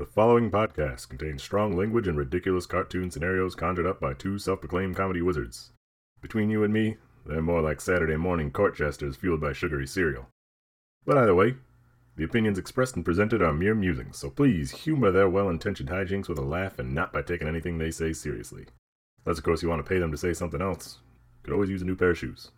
The following podcast contains strong language and ridiculous cartoon scenarios conjured up by two self proclaimed comedy wizards. Between you and me, they're more like Saturday morning court jesters fueled by sugary cereal. But either way, the opinions expressed and presented are mere musings, so please humor their well intentioned hijinks with a laugh and not by taking anything they say seriously. Unless, of course, you want to pay them to say something else. Could always use a new pair of shoes.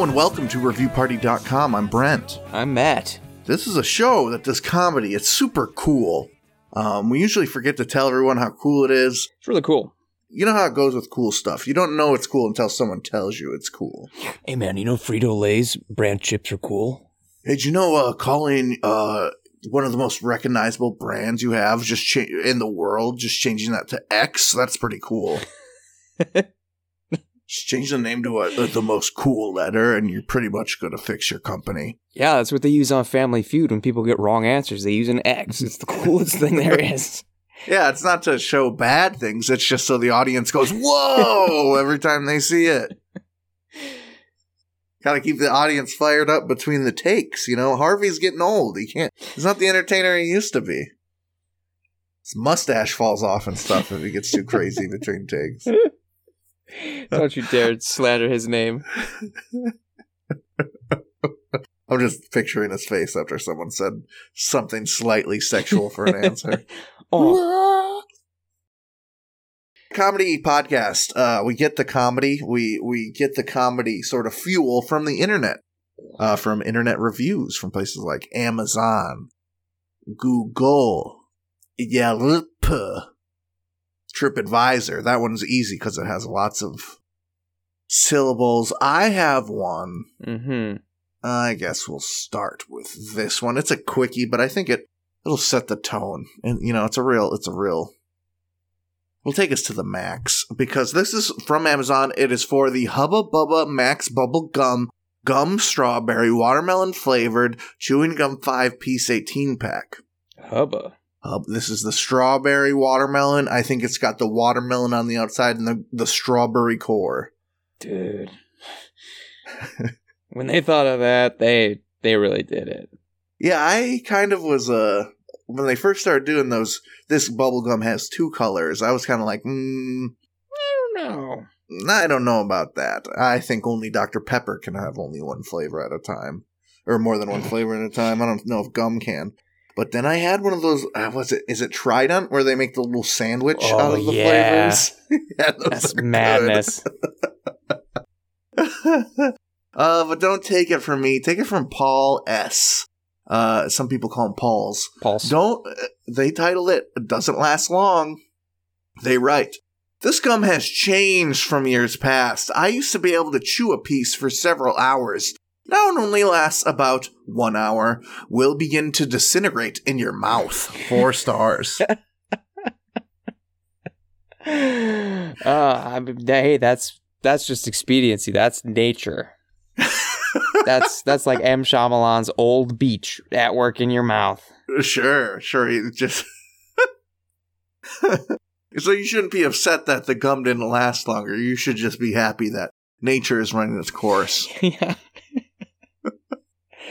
Hello and welcome to ReviewParty.com. I'm Brent. I'm Matt. This is a show that does comedy. It's super cool. Um, we usually forget to tell everyone how cool it is. It's really cool. You know how it goes with cool stuff. You don't know it's cool until someone tells you it's cool. Hey man, you know Frito Lay's brand chips are cool. Hey, did you know uh, calling uh, one of the most recognizable brands you have just cha- in the world, just changing that to X? That's pretty cool. just change the name to a, the most cool letter, and you're pretty much going to fix your company. Yeah, that's what they use on Family Feud when people get wrong answers. They use an X. It's the coolest thing there is. Yeah, it's not to show bad things. It's just so the audience goes, whoa, every time they see it. Got to keep the audience fired up between the takes. You know, Harvey's getting old. He can't, he's not the entertainer he used to be. His mustache falls off and stuff if he gets too crazy between takes. Don't you dare slander his name. I'm just picturing his face after someone said something slightly sexual for an answer. Oh, comedy podcast. Uh, we get the comedy. We we get the comedy sort of fuel from the internet, uh, from internet reviews from places like Amazon, Google, Yelp, TripAdvisor. That one's easy because it has lots of syllables. I have one. mm-hmm. I guess we'll start with this one. It's a quickie, but I think it it'll set the tone. And you know, it's a real it's a real We'll take us to the max because this is from Amazon. It is for the Hubba Bubba Max Bubble Gum Gum Strawberry Watermelon Flavored Chewing Gum 5 Piece 18 Pack. Hubba. Uh, this is the strawberry watermelon. I think it's got the watermelon on the outside and the, the strawberry core. Dude. when they thought of that, they they really did it. Yeah, I kind of was uh when they first started doing those. This bubblegum has two colors. I was kind of like, mm, I don't know. I don't know about that. I think only Dr Pepper can have only one flavor at a time, or more than one flavor at a time. I don't know if gum can. But then I had one of those. Uh, was it? Is it Trident where they make the little sandwich Oh, out of the yeah. flavors? yeah, That's madness. uh, but don't take it from me. Take it from Paul S. Uh, some people call him Paul's. Paul's. Don't. uh, They title it "It Doesn't Last Long." They write. This gum has changed from years past. I used to be able to chew a piece for several hours. Now it only lasts about one hour. Will begin to disintegrate in your mouth. Four stars. uh, I mean, hey, that's that's just expediency. That's nature. that's that's like M. Shyamalan's old beach at work in your mouth. Sure, sure. It just so you shouldn't be upset that the gum didn't last longer. You should just be happy that nature is running its course. yeah.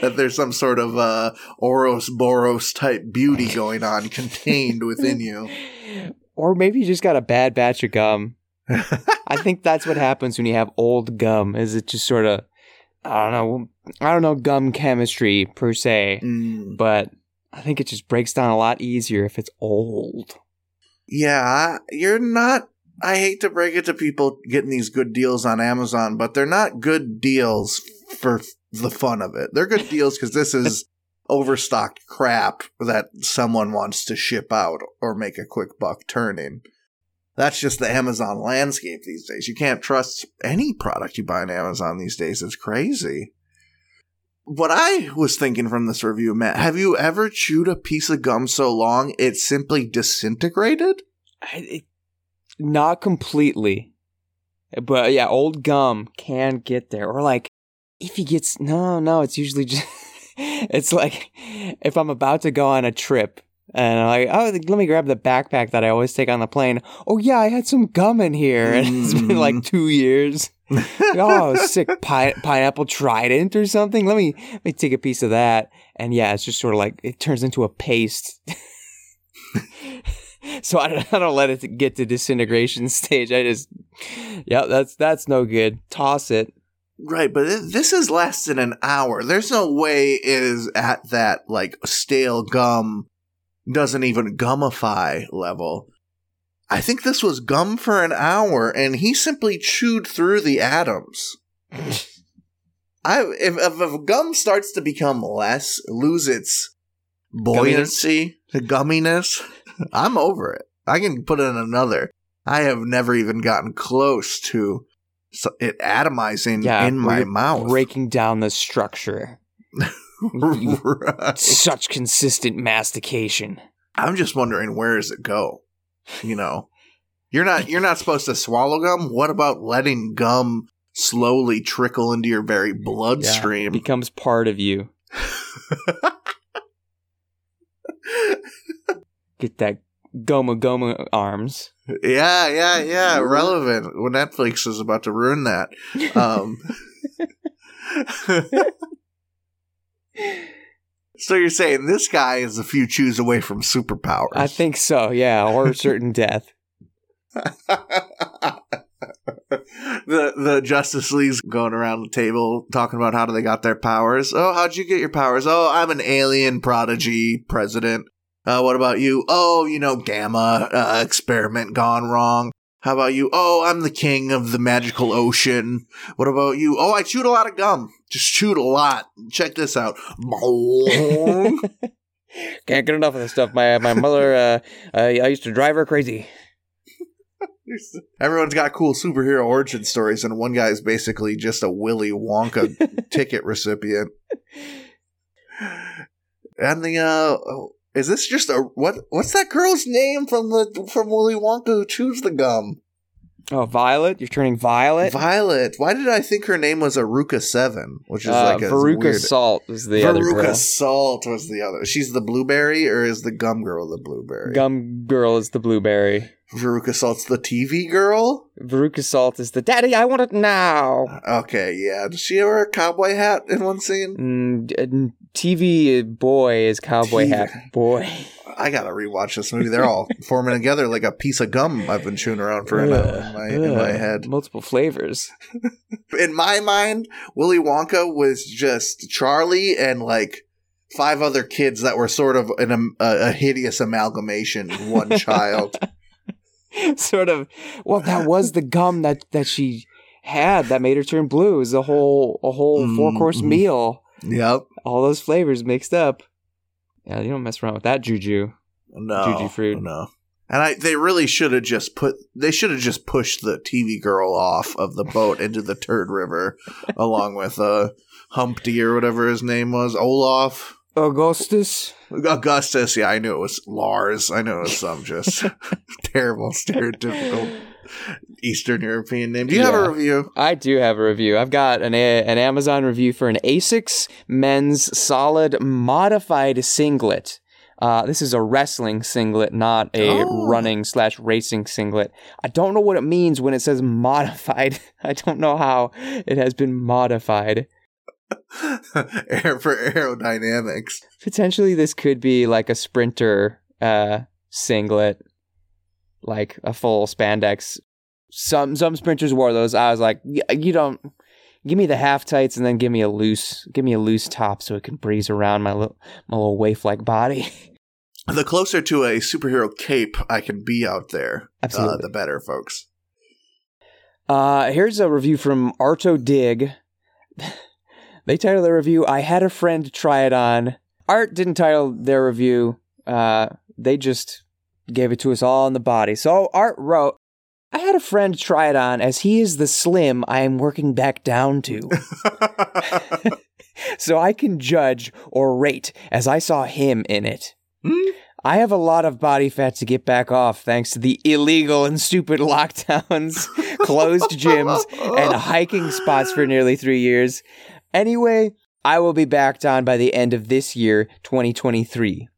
That there's some sort of uh, Ouroboros type beauty going on contained within you. Or maybe you just got a bad batch of gum. I think that's what happens when you have old gum. Is it just sort of I don't know. I don't know gum chemistry per se, Mm. but I think it just breaks down a lot easier if it's old. Yeah, you're not. I hate to break it to people getting these good deals on Amazon, but they're not good deals for the fun of it. They're good deals because this is overstocked crap that someone wants to ship out or make a quick buck turning. That's just the Amazon landscape these days. You can't trust any product you buy on Amazon these days. It's crazy. What I was thinking from this review, Matt, have you ever chewed a piece of gum so long it simply disintegrated? I, it, not completely, but yeah, old gum can get there. Or like, if he gets no, no, it's usually just. it's like if I'm about to go on a trip And I'm like, oh, let me grab the backpack that I always take on the plane. Oh yeah, I had some gum in here, and it's been like Mm. two years. oh, sick pi- pineapple trident or something. Let me let me take a piece of that. And yeah, it's just sort of like it turns into a paste. so I don't, I don't let it get to disintegration stage. I just, yeah, that's that's no good. Toss it. Right, but it, this is less than an hour. There's no way it is at that like stale gum doesn't even gummify level. I think this was gum for an hour, and he simply chewed through the atoms. I if, if, if gum starts to become less, lose its buoyancy, the gumminess, I'm over it. I can put in another. I have never even gotten close to so- it atomizing Yeah, in my mouth. breaking down the structure. Right. Such consistent mastication. I'm just wondering where does it go? You know, you're not you're not supposed to swallow gum. What about letting gum slowly trickle into your very bloodstream? becomes part of you. Get that Gomu Gomu arms. Yeah, yeah, yeah. Relevant. Well, Netflix is about to ruin that. Um, so you're saying this guy is a few chews away from superpowers? I think so, yeah, or certain death. the the Justice League's going around the table talking about how do they got their powers. Oh, how'd you get your powers? Oh, I'm an alien prodigy president. Uh, what about you? Oh, you know, gamma uh, experiment gone wrong. How about you? Oh, I'm the king of the magical ocean. What about you? Oh, I chewed a lot of gum. Just chewed a lot. Check this out. Can't get enough of this stuff. My my mother, uh, I, I used to drive her crazy. Everyone's got cool superhero origin stories, and one guy is basically just a Willy Wonka ticket recipient. And the uh, is this just a what? What's that girl's name from the from Willy Wonka who chews the gum? Oh, Violet, you're turning Violet. Violet. Why did I think her name was Aruka Seven, which is Uh, like a Veruca weird. Salt was the other Veruca girl. Salt was the other. She's the blueberry, or is the gum girl the blueberry? Gum girl is the blueberry. Veruca Salt's the TV girl. Veruca Salt is the daddy. I want it now. Okay, yeah. Does she wear a cowboy hat in one scene? Mm, TV boy is cowboy TV. hat boy. I gotta rewatch this movie. They're all forming together like a piece of gum I've been chewing around for an hour in my, in my head. Multiple flavors. In my mind, Willy Wonka was just Charlie and like five other kids that were sort of an, a, a hideous amalgamation one child. sort of. Well, that was the gum that that she had that made her turn blue. It was a whole a whole four course Mhm. meal. Yep. All those flavors mixed up. Yeah, you don't mess around with that juju. No. Juju fruit. No. And I, they really should have just put, they should have just pushed the TV girl off of the boat into the Turd River, along with uh, Humpty or whatever his name was, Olaf. Augustus. Augustus, yeah, I knew it was Lars. I know it was some just terrible, stereotypical Eastern European name. Do you have a review? I do have a review. I've got an a- an Amazon review for an Asics men's solid modified singlet. Uh, this is a wrestling singlet, not a Oh. running slash racing singlet. I don't know what it means when it says modified. I don't know how it has been modified. Air for aerodynamics. Potentially, this could be like a sprinter uh, singlet, like a full spandex. Some some sprinters wore those. I was like, you don't give me the half tights and then give me a loose, give me a loose top so it can breeze around my little my little waif like body. The closer to a superhero cape I can be out there, uh, Absolutely. the better, folks. Uh, here's a review from Arto Dig. they titled their review, I had a friend try it on. Art didn't title their review. Uh, they just gave it to us all in the body. So Art wrote, I had a friend try it on as he is the slim I am working back down to. so I can judge or rate as I saw him in it. Hmm? I have a lot of body fat to get back off thanks to the illegal and stupid lockdowns, closed gyms, and hiking spots for nearly three years. Anyway, I will be backed on by the end of this year, 2023.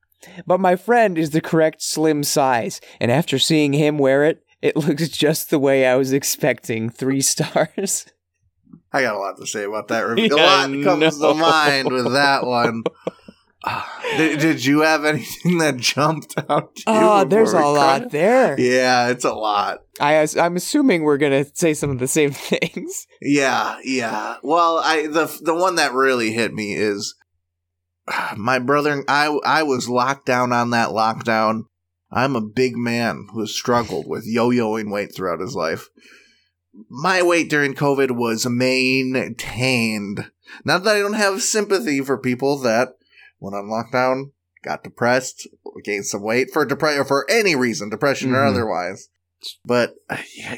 but my friend is the correct slim size, and after seeing him wear it, it looks just the way I was expecting. Three stars. I got a lot to say about that review. Yeah, a lot comes no. to mind with that one. did, did you have anything that jumped out to oh, you? Oh, there's a lot there. Yeah, it's a lot. I, I'm assuming we're gonna say some of the same things. Yeah, yeah. Well, I the the one that really hit me is my brother. I I was locked down on that lockdown. I'm a big man who has struggled with yo-yoing weight throughout his life. My weight during COVID was maintained. Not that I don't have sympathy for people that went on lockdown, got depressed, gained some weight for depression or for any reason, depression or Mhm. otherwise. But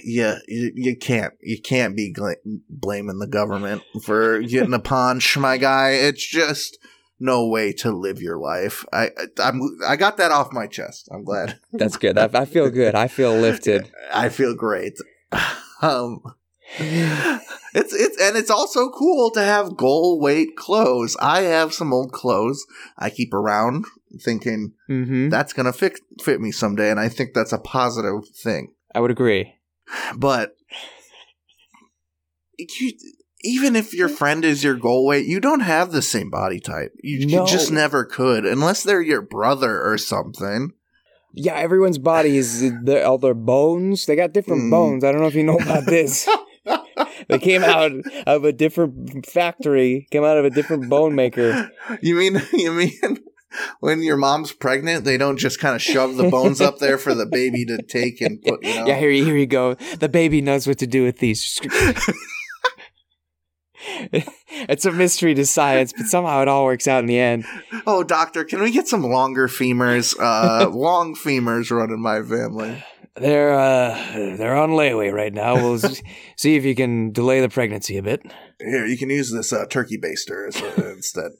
yeah, you, you can't you can't be gla- blaming the government for getting a punch, my guy. It's just no way to live your life. I, I I'm I got that off my chest. I'm glad. That's good. I, I feel good. I feel lifted. I feel great. Um, it's it's and it's also cool to have goal weight clothes. I have some old clothes I keep around, thinking hmm that's gonna fit fit me someday, and I think that's a positive thing. I would agree. But you, even if your friend is your goal weight, you don't have the same body type. You, No. you just never could, unless they're your brother or something. Yeah, everyone's body is all their bones. They got different Mm. bones. I don't know if you know about this. they came out of a different factory. Came out of a different bone maker. You mean you mean when your mom's pregnant, they don't just kind of shove the bones up there for the baby to take and put. You know? Yeah, here, you- here you go. The baby knows what to do with these. it's a mystery to science, but somehow it all works out in the end. Oh, doctor, can we get some longer femurs? Uh, long femurs running my family. They're uh, they're on layaway right now. We'll see if you can delay the pregnancy a bit. Here, you can use this uh, turkey baster uh, instead.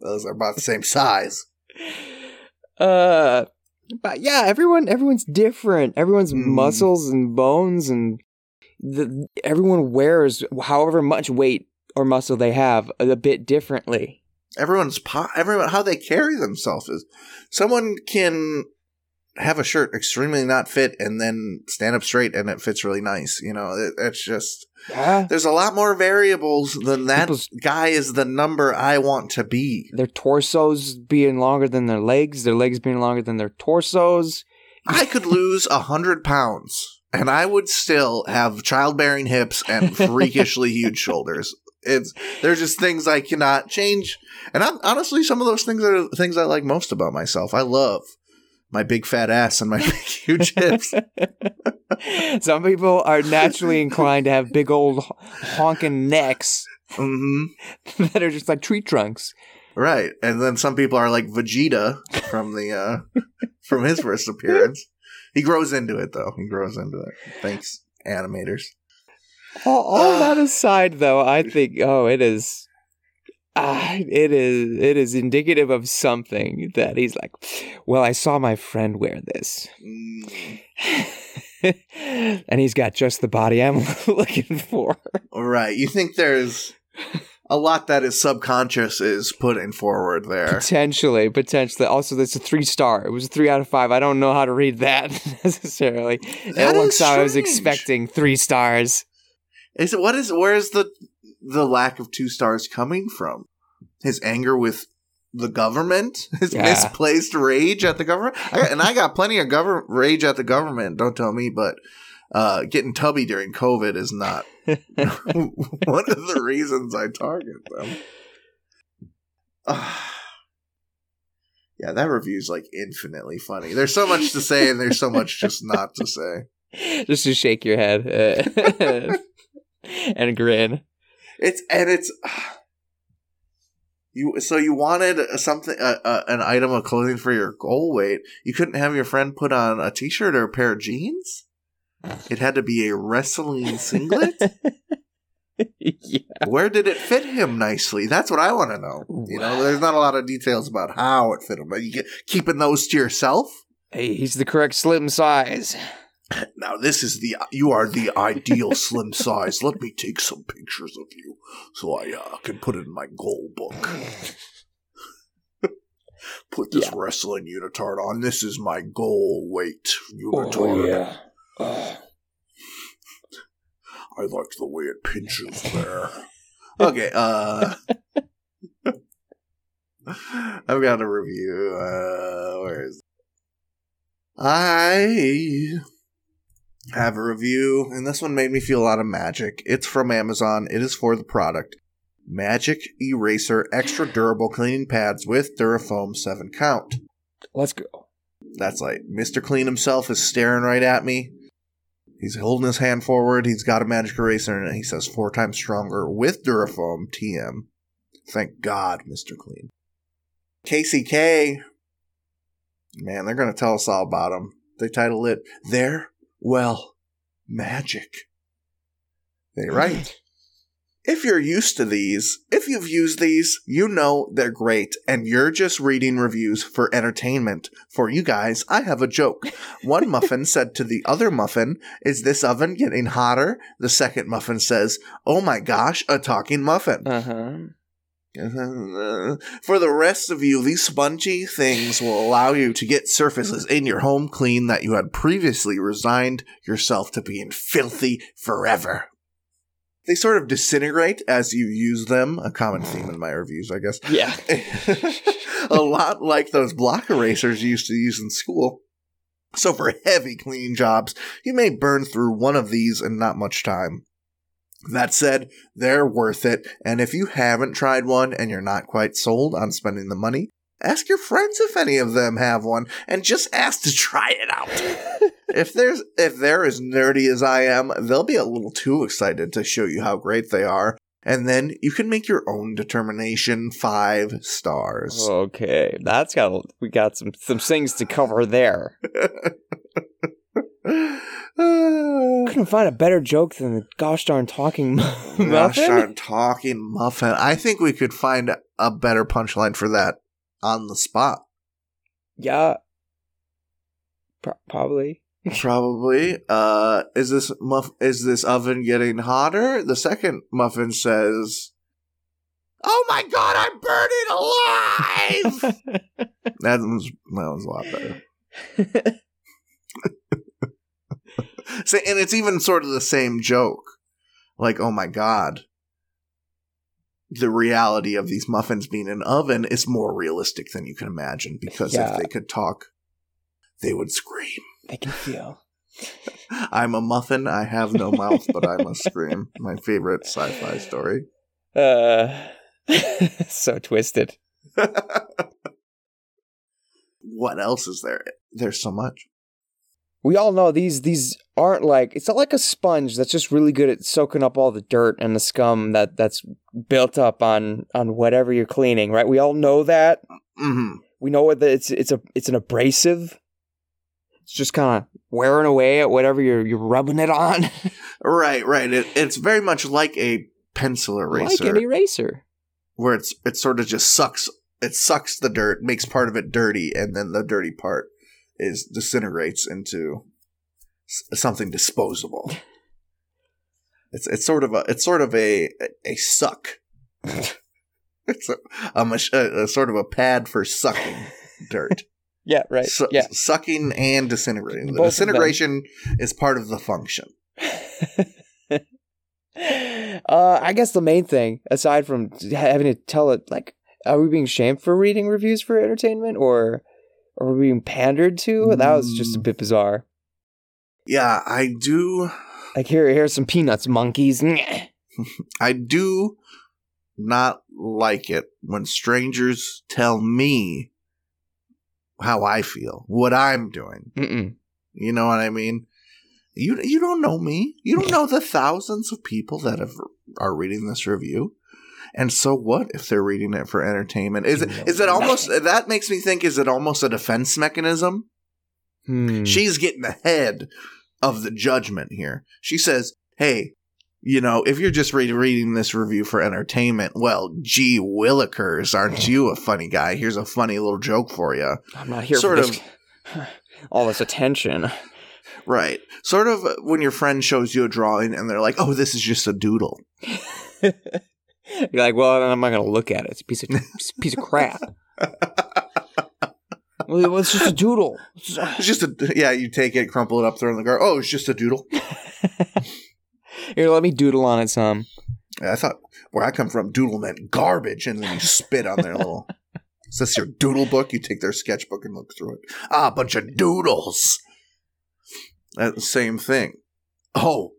Those are about the same size. Uh, but yeah, everyone everyone's different. Everyone's Mm. muscles and bones and the everyone wears however much weight or muscle they have a bit differently. Everyone's po- everyone how they carry themselves is someone can have a shirt extremely not fit and then stand up straight and it fits really nice. You know, it, it's just Yeah, there's a lot more variables than that People's- guy is the number I want to be. their torsos being longer than their legs, their legs being longer than their torsos. I could lose a hundred pounds and I would still have childbearing hips and freakishly huge shoulders. It's there's just things I cannot change, and I'm, honestly, some of those things are the things I like most about myself. I love my big fat ass and my big huge hips. Some people are naturally inclined to have big old honking necks hmm that are just like tree trunks. Right, and then some people are like Vegeta from the uh from his first appearance. He grows into it though. He grows into it. Thanks, animators. All, all that aside, though, I think oh, it is, ah, it is, it is indicative of something that he's like. Well, I saw my friend wear this, and he's got just the body I'm looking for. right. You think there's a lot that is subconscious is putting forward there. Potentially, potentially. Also, that's a three star. It was a three out of five. I don't know how to read that necessarily. That it is looks how I was expecting three stars. Is it what is where's the the lack of two stars coming from? His anger with the government, his Yeah. misplaced rage at the government, I got, and I got plenty of government rage at the government. Don't tell me, but uh, getting tubby during COVID is not one of the reasons I target them. Ah. yeah, that review's like infinitely funny. There's so much to say, and there's so much just not to say. Just to shake your head uh, and grin. It's and it's you. So you wanted something, uh, uh, an item of clothing for your goal weight. You couldn't have your friend put on a t-shirt or a pair of jeans. It had to be a wrestling singlet. yeah. Where did it fit him nicely? That's what I want to know. You know, there's not a lot of details about how it fit him, but you keeping those to yourself. Hey, he's the correct slim size. Now this is the you are the ideal slim size. Let me take some pictures of you so I uh, can put it in my goal book. Put this Yeah. wrestling unitard on. This is my goal weight unitard. Oh yeah. Oh. I like the way it pinches there. okay, uh I've got a review. Uh where is it? I have a review, and this one made me feel a lot of magic. It's from Amazon. It is for the product. Magic Eraser Extra Durable Cleaning Pads with Durafoam 7 Count. Let's go. That's like Mr. Clean himself is staring right at me. He's holding his hand forward. He's got a magic eraser and he says four times stronger with Durafoam TM. Thank God, Mr. Clean. KCK. Man, they're going to tell us all about him. They title it They're, well, magic. They write. If you're used to these, if you've used these, you know they're great, and you're just reading reviews for entertainment. For you guys, I have a joke. One muffin said to the other muffin, Is this oven getting hotter? The second muffin says, Oh my gosh, a talking muffin. Uh huh. For the rest of you, these spongy things will allow you to get surfaces in your home clean that you had previously resigned yourself to being filthy forever. They sort of disintegrate as you use them, a common theme in my reviews, I guess. Yeah. a lot like those block erasers you used to use in school. So for heavy cleaning jobs, you may burn through one of these in not much time. That said, they're worth it, and if you haven't tried one and you're not quite sold on spending the money, ask your friends if any of them have one, and just ask to try it out. if there's if they're as nerdy as I am, they'll be a little too excited to show you how great they are, and then you can make your own determination five stars. Okay, that's got we got some some things to cover there. Couldn't find a better joke than the gosh darn talking muffin. Gosh darn talking muffin. I think we could find a better punchline for that on the spot. Yeah, Pro- probably. Probably. Uh, is this muff? Is this oven getting hotter? The second muffin says, "Oh my god, I'm burning alive!" that was that was a lot better. So, and it's even sort of the same joke. Like, oh my god. The reality of these muffins being in an oven is more realistic than you can imagine because Yeah. if they could talk, they would scream. they can feel. I'm a muffin, I have no mouth, but I must scream. My favorite sci fi story. Uh, so twisted. what else is there? There's so much. We all know these these aren't like it's not like a sponge that's just really good at soaking up all the dirt and the scum that that's built up on on whatever you're cleaning, right? We all know that. hmm We know that it's it's a it's an abrasive. It's just kind of wearing away at whatever you're you're rubbing it on, Right, right. It, it's very much like a pencil eraser. like an eraser. where it's it sort of just sucks it sucks the dirt makes part of it dirty and then the dirty part is disintegrates into something disposable. It's it's sort of a it's sort of a a suck. It's a, a, mach- a, a sort of a pad for sucking dirt. Yeah, right. Su- yeah. sucking and disintegrating. The Both disintegration is part of the function. Uh, I guess the main thing, aside from having to tell it, like, are we being shamed for reading reviews for entertainment, or are we being pandered to? That was just a Mm. bit bizarre. yeah i do Like, here, here's some peanuts, monkeys. I do not like it when strangers tell me how I feel, what I'm doing. Mm-mm. You know what I mean? You you don't know me. You don't know the thousands of people that have are reading this review. And so what if they're reading it for entertainment? Is it is it almost that makes me think is it almost a defense mechanism? Hmm. She's getting ahead of the judgment here. She says, "Hey, you know, if you're just re- reading this review for entertainment, well, gee willikers, aren't you a funny guy? Here's a funny little joke for you." I'm not here sort for this. all this attention. Right. Sort of when your friend shows you a drawing and they're like, "Oh, this is just a doodle." You're like, well, I'm not gonna look at it. It's a piece of it's a piece of crap. Well, it's just a doodle. It's just a yeah. You take it, crumple it up, throw it in the garbage. Oh, it's just a doodle. Here, let me doodle on it some. I thought where I come from, doodle meant garbage, and then you spit on their little. Is this your doodle book? You take their sketchbook and look through it. Ah, a bunch of doodles. That's the same thing. Oh,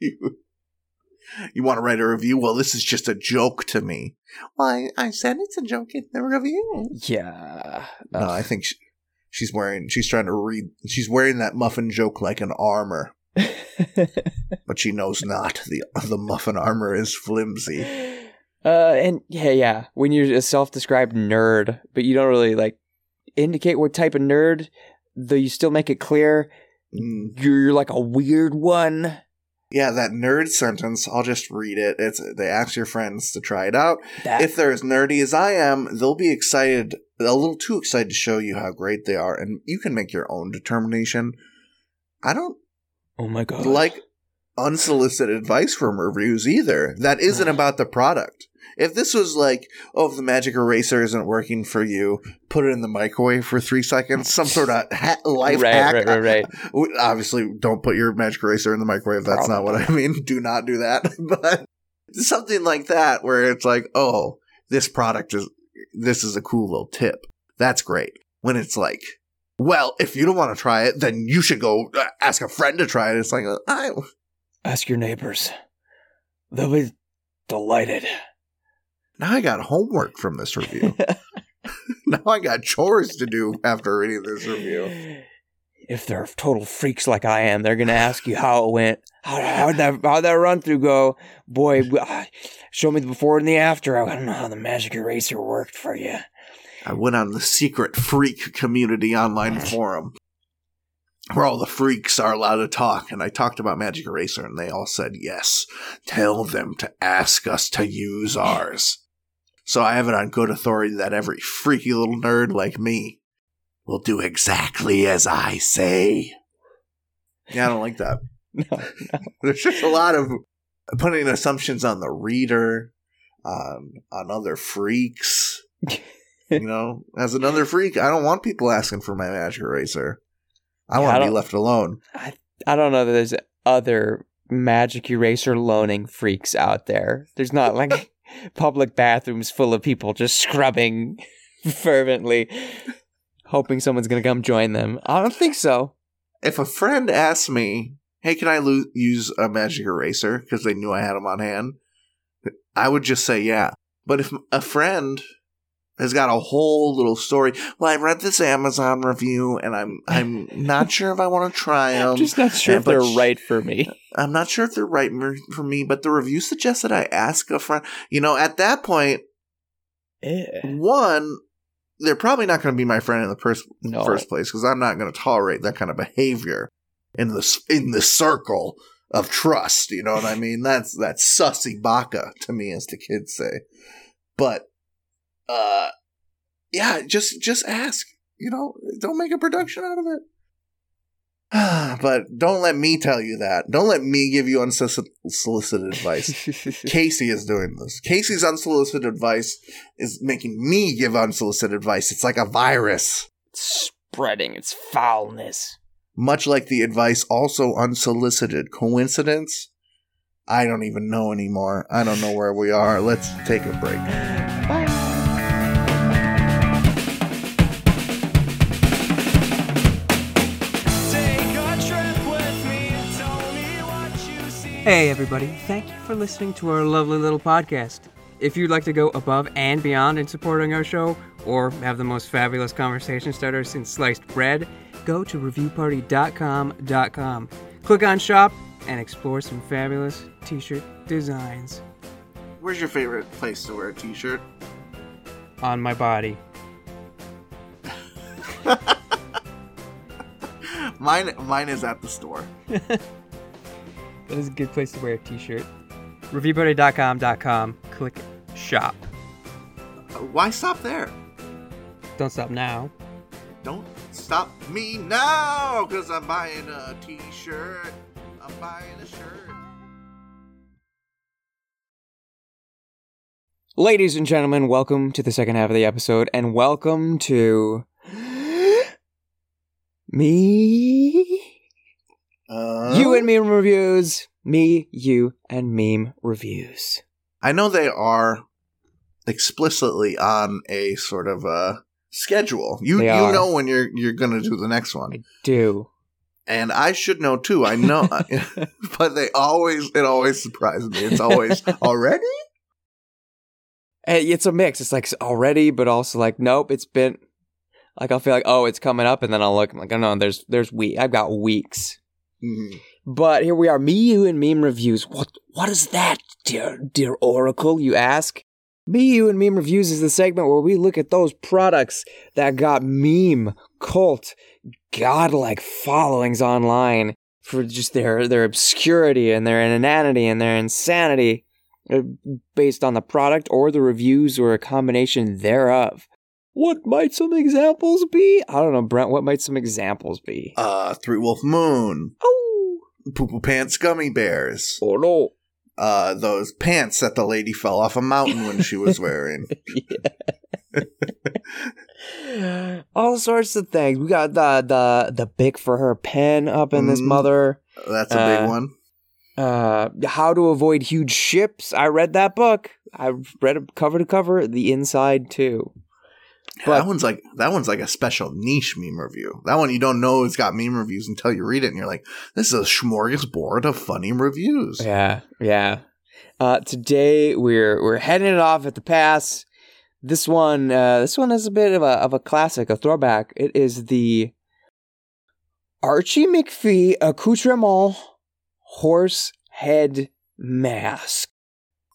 you, you want to write a review? Well, this is just a joke to me. Why? I, said it's a joke in the review. Yeah. No, I think she, she's wearing. She's trying to read. She's wearing that muffin joke like an armor, but she knows not the the muffin armor is flimsy. Uh, and yeah, yeah. When you're a self-described nerd, but you don't really like indicate what type of nerd, though you still make it clear Mm. you're like a weird one. Yeah, that nerd sentence. I'll just read it. It's they ask your friends to try it out. That If they're as nerdy as I am, they'll be excited, a little too excited to show you how great they are, and you can make your own determination. I don't oh my god, like unsolicited advice from reviews either. That isn't about the product. If this was like, oh, if the magic eraser isn't working for you, put it in the microwave for three seconds, some sort of ha- life right, hack. right, right, right. Obviously, don't put your magic eraser in the microwave. That's not what I mean. Do not do that. But something like that, where it's like, oh, this product is, this is a cool little tip. That's great. When it's like, well, if you don't want to try it, then you should go uh, ask a friend to try it. It's like, uh, I, Ask your neighbors; they'll be delighted. Now I got homework from this review. now I got chores to do after reading this review. If they're total freaks like I am, they're gonna ask you how it went. How how'd that how'd that run through go? Boy, ah, show me the before and the after. I don't know how the magic eraser worked for you. I went on the secret freak community online forum where all the freaks are allowed to talk, and I talked about Magic Eraser, and they all said yes. Tell them to ask us to use ours. So I have it on good authority that every freaky little nerd like me will do exactly as I say. Yeah, I don't like that. No, There's just a lot of putting assumptions on the reader, on on other freaks. you know, as another freak, I don't want people asking for my magic eraser. I Yeah, want to be left alone. I, I don't know that there's other magic eraser loaning freaks out there. There's not like public bathrooms full of people just scrubbing fervently, hoping someone's gonna come join them. I don't think so. If a friend asks me, "Hey, can I lo- use a magic eraser?" because they knew I had them on hand, I would just say yeah. But if a friend has got a whole little story, well, I read this Amazon review, and I'm I'm not sure if I want to try them. I'm just not sure yeah, if they're right for me. I'm not sure if they're right for me, but the review suggests that I ask a friend. You know, at that point, Eh, one, they're probably not going to be my friend in the pers- No. first place because I'm not going to tolerate that kind of behavior in the in the circle of trust. You know what I mean? That's that's sussy baka to me, as the kids say. But, uh, yeah, just just ask. You know, don't make a production out of it. but don't let me tell you that. Don't let me give you unsolicited advice. Casey is doing this. Casey's unsolicited advice is making me give unsolicited advice. It's like a virus. It's Spreading its foulness. Much like the advice also unsolicited. Coincidence? I don't even know anymore. I don't know where we are. Let's take a break. Hey, everybody. Thank you for listening to our lovely little podcast. If you'd like to go above and beyond in supporting our show, or have the most fabulous conversation starter since sliced bread, go to reviewparty.com.com. Click on shop and explore some fabulous t shirt designs Where's your favorite place to wear a t shirt? on my body. Mine, mine is at the store. That is a good place to wear a t shirt. Reviewparty.com.com. Click shop. Uh, why stop there? Don't stop now. Don't stop me now because I'm buying a t shirt. I'm buying a shirt. Ladies and gentlemen, welcome to the second half of the episode, and welcome to me, Uh, you, and meme reviews. Me, you, and meme reviews. I know they are explicitly on a sort of uh schedule. You They you are. know when you're you're gonna do the next one, I do. and I should know too. I know, but they always it always surprises me. It's always already. It's a mix. It's like already, but also like nope. It's been like I'll feel like oh, it's coming up, and then I'll look I'm like oh no, there's there's week. I've got weeks. Mhm. But here we are, me, you, and meme reviews. What what is that, dear dear Oracle? You ask. Me, you, and meme reviews is the segment where we look at those products that got meme, cult, godlike followings online for just their their obscurity and their inanity and their insanity, uh, based on the product or the reviews or a combination thereof. What might some examples be? I don't know, Brent. What might some examples be? Uh, Three Wolf Moon, oh, Poo Poo Pants Gummy Bears, oh no. uh, those pants that the lady fell off a mountain when she was wearing. All sorts of things. We got the the the big for her pen up in this Mhm. mother. That's a Uh, big one. Uh, how to avoid huge ships. I read that book. I read it cover to cover. The inside too. But- that one's like that one's like a special niche meme review. That one you don't know it's got meme reviews until you read it, and you're like, "This is a smorgasbord of funny reviews." Yeah, yeah. Uh, today we're we're heading it off at the pass. This one, uh, this one is a bit of a of a classic, a throwback. It is the Archie McPhee accoutrement horse head mask.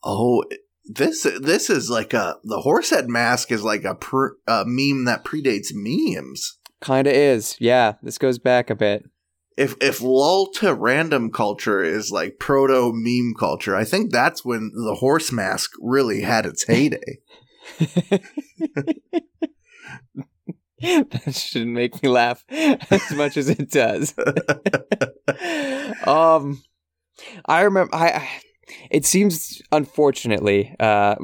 Oh, this this is like a the horse head mask is like a, pr- a meme that predates memes. Kinda is, yeah. This goes back a bit. If if lull to random culture is like proto meme culture, I think that's when the horse mask really had its heyday. that shouldn't make me laugh as much as it does. um, I remember. I, I it seems unfortunately. Uh,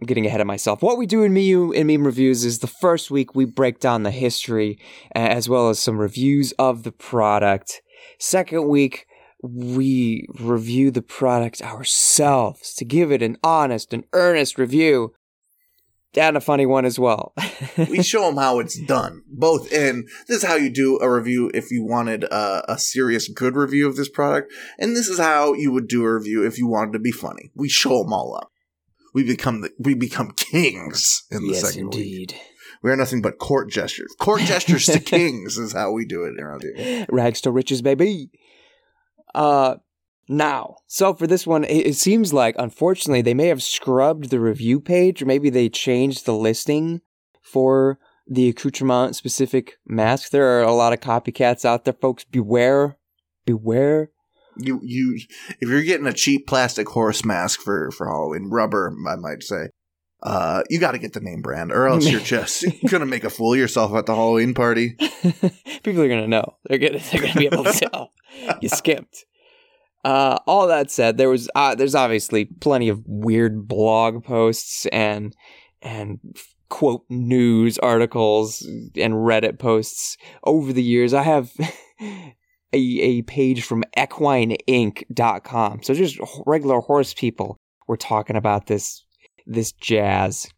I'm getting ahead of myself. What we do in me in meme reviews is the first week we break down the history uh, as well as some reviews of the product. Second week we review the product ourselves to give it an honest and earnest review and a funny one as well. we show them how it's done. Both in this is how you do a review if you wanted a, a serious good review of this product, and this is how you would do a review if you wanted to be funny. We show them all up. We become the we become kings in the yes, second week. We are nothing but court gestures. Court gestures to kings is how we do it around here. Rags to riches, baby. Uh, now, so for this one, it, it seems like unfortunately they may have scrubbed the review page, or maybe they changed the listing for the accoutrement specific mask. There are a lot of copycats out there, folks. Beware, beware. You you if you're getting a cheap plastic horse mask for for Halloween, rubber, I might say. Uh, you got to get the name brand, or else you're just gonna make a fool of yourself at the Halloween party. People are gonna know. They're gonna they're gonna be able to tell. you skipped. Uh, all that said, there was uh, there's obviously plenty of weird blog posts and and quote news articles and Reddit posts over the years. I have a a page from equineinc.com. So just regular horse people were talking about this this jazz.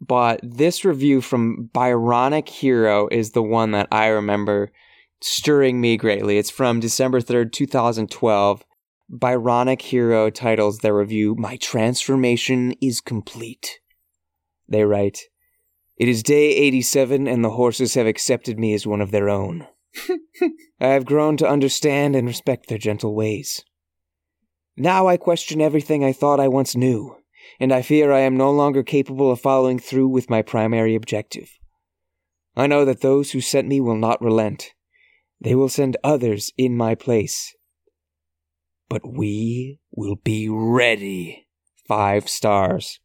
But this review from Byronic Hero is the one that I remember stirring me greatly. It's from December 3rd, 2012. Byronic Hero titles their review, My Transformation is Complete. They write, It is day 87 and the horses have accepted me as one of their own. I have grown to understand and respect their gentle ways. Now I question everything I thought I once knew, and I fear I am no longer capable of following through with my primary objective. I know that those who sent me will not relent. They will send others in my place. But we will be ready. Five stars.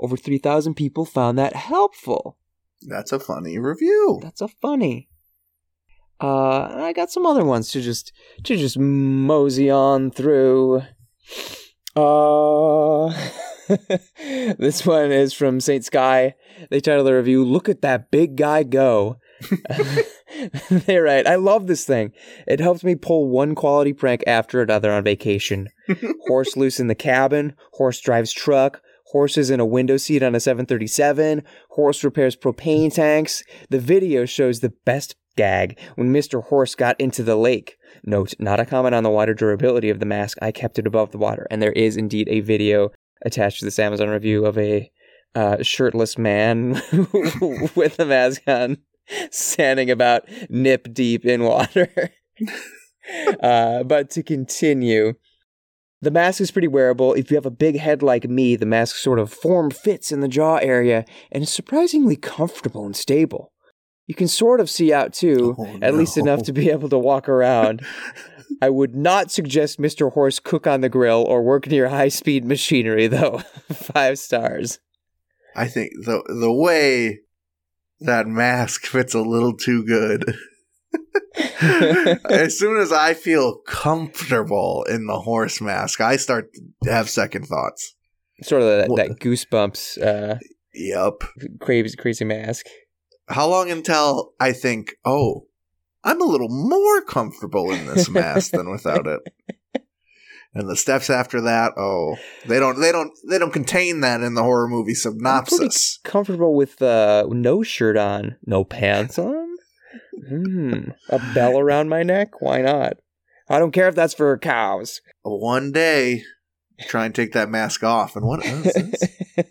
Over 3,000 people found that helpful. That's a funny review. That's a funny. Uh, and I got some other ones to just to just mosey on through. Uh, this one is from Saint Sky. They title the review, Look at that big guy go. they write, I love this thing. It helps me pull one quality prank after another on vacation. horse loose in the cabin, horse drives truck, horses in a window seat on a 737, horse repairs propane tanks. The video shows the best gag when Mr. Horse got into the lake. Note, not a comment on the water durability of the mask. I kept it above the water. And there is indeed a video attached to this Amazon review of a uh, shirtless man with a mask on standing about nip deep in water. uh, but to continue, the mask is pretty wearable. If you have a big head like me, the mask sort of form fits in the jaw area and is surprisingly comfortable and stable. You can sort of see out too, Oh, at least enough to be able to walk around. I would not suggest Mr. Horse cook on the grill or work near high speed machinery, though. Five stars. I think the the way that mask fits a little too good. as soon as I feel comfortable in the horse mask, I start to have second thoughts. Sort of that, that goosebumps, uh, Yep. crazy, crazy mask. How long until I think, oh, I'm a little more comfortable in this mask than without it? And the steps after that, oh, they don't, they don't, they don't contain that in the horror movie synopsis. Comfortable with uh, no shirt on, no pants on. Hmm. A bell around my neck? Why not? I don't care if that's for cows. One day, try and take that mask off, and what is this?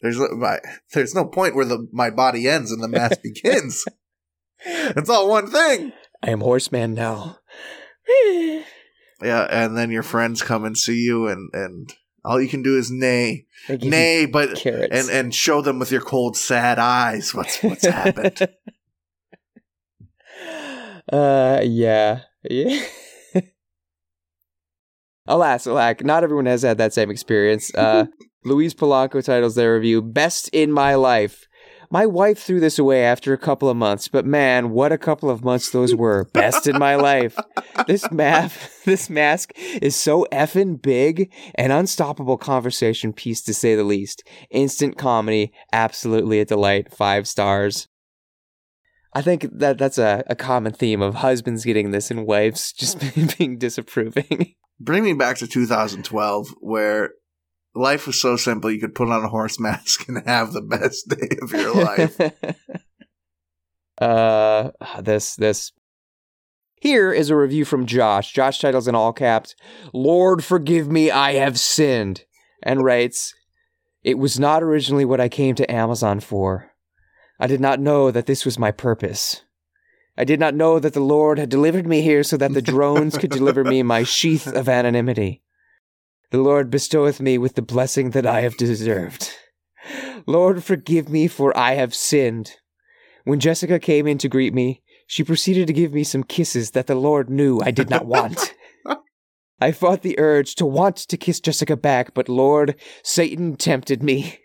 There's my, there's no point where the my body ends and the mask begins. It's all one thing. I am horseman now. Yeah, and then your friends come and see you, and and all you can do is nay, I give you neigh, but carrots. and and show them with your cold, sad eyes what's what's happened. uh, yeah, yeah. Alas, alack, not everyone has had that same experience. Uh, Louise Polanco titles their review "Best in My Life." My wife threw this away after a couple of months, but man, what a couple of months those were. Best in my life. This map, this mask is so effing big, an unstoppable conversation piece to say the least. Instant comedy, absolutely a delight. Five stars. I think that that's a, a common theme of husbands getting this and wives just being disapproving. Bring me back to 2012, where life was so simple you could put on a horse mask and have the best day of your life. uh, this this. Here is a review from Josh. Josh titles in all caps, "Lord forgive me, I have sinned," and writes, "It was not originally what I came to Amazon for. I did not know that this was my purpose." I did not know that the Lord had delivered me here so that the drones could deliver me my sheath of anonymity. The Lord bestoweth me with the blessing that I have deserved. Lord, forgive me, for I have sinned. When Jessica came in to greet me, she proceeded to give me some kisses that the Lord knew I did not want. I fought the urge to want to kiss Jessica back, but Lord, Satan tempted me.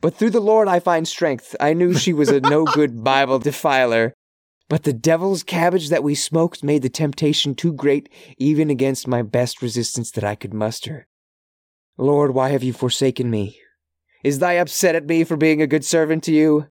But through the Lord I find strength. I knew she was a no good Bible defiler. But the devil's cabbage that we smoked made the temptation too great, even against my best resistance that I could muster. Lord, why have you forsaken me? Is thy upset at me for being a good servant to you?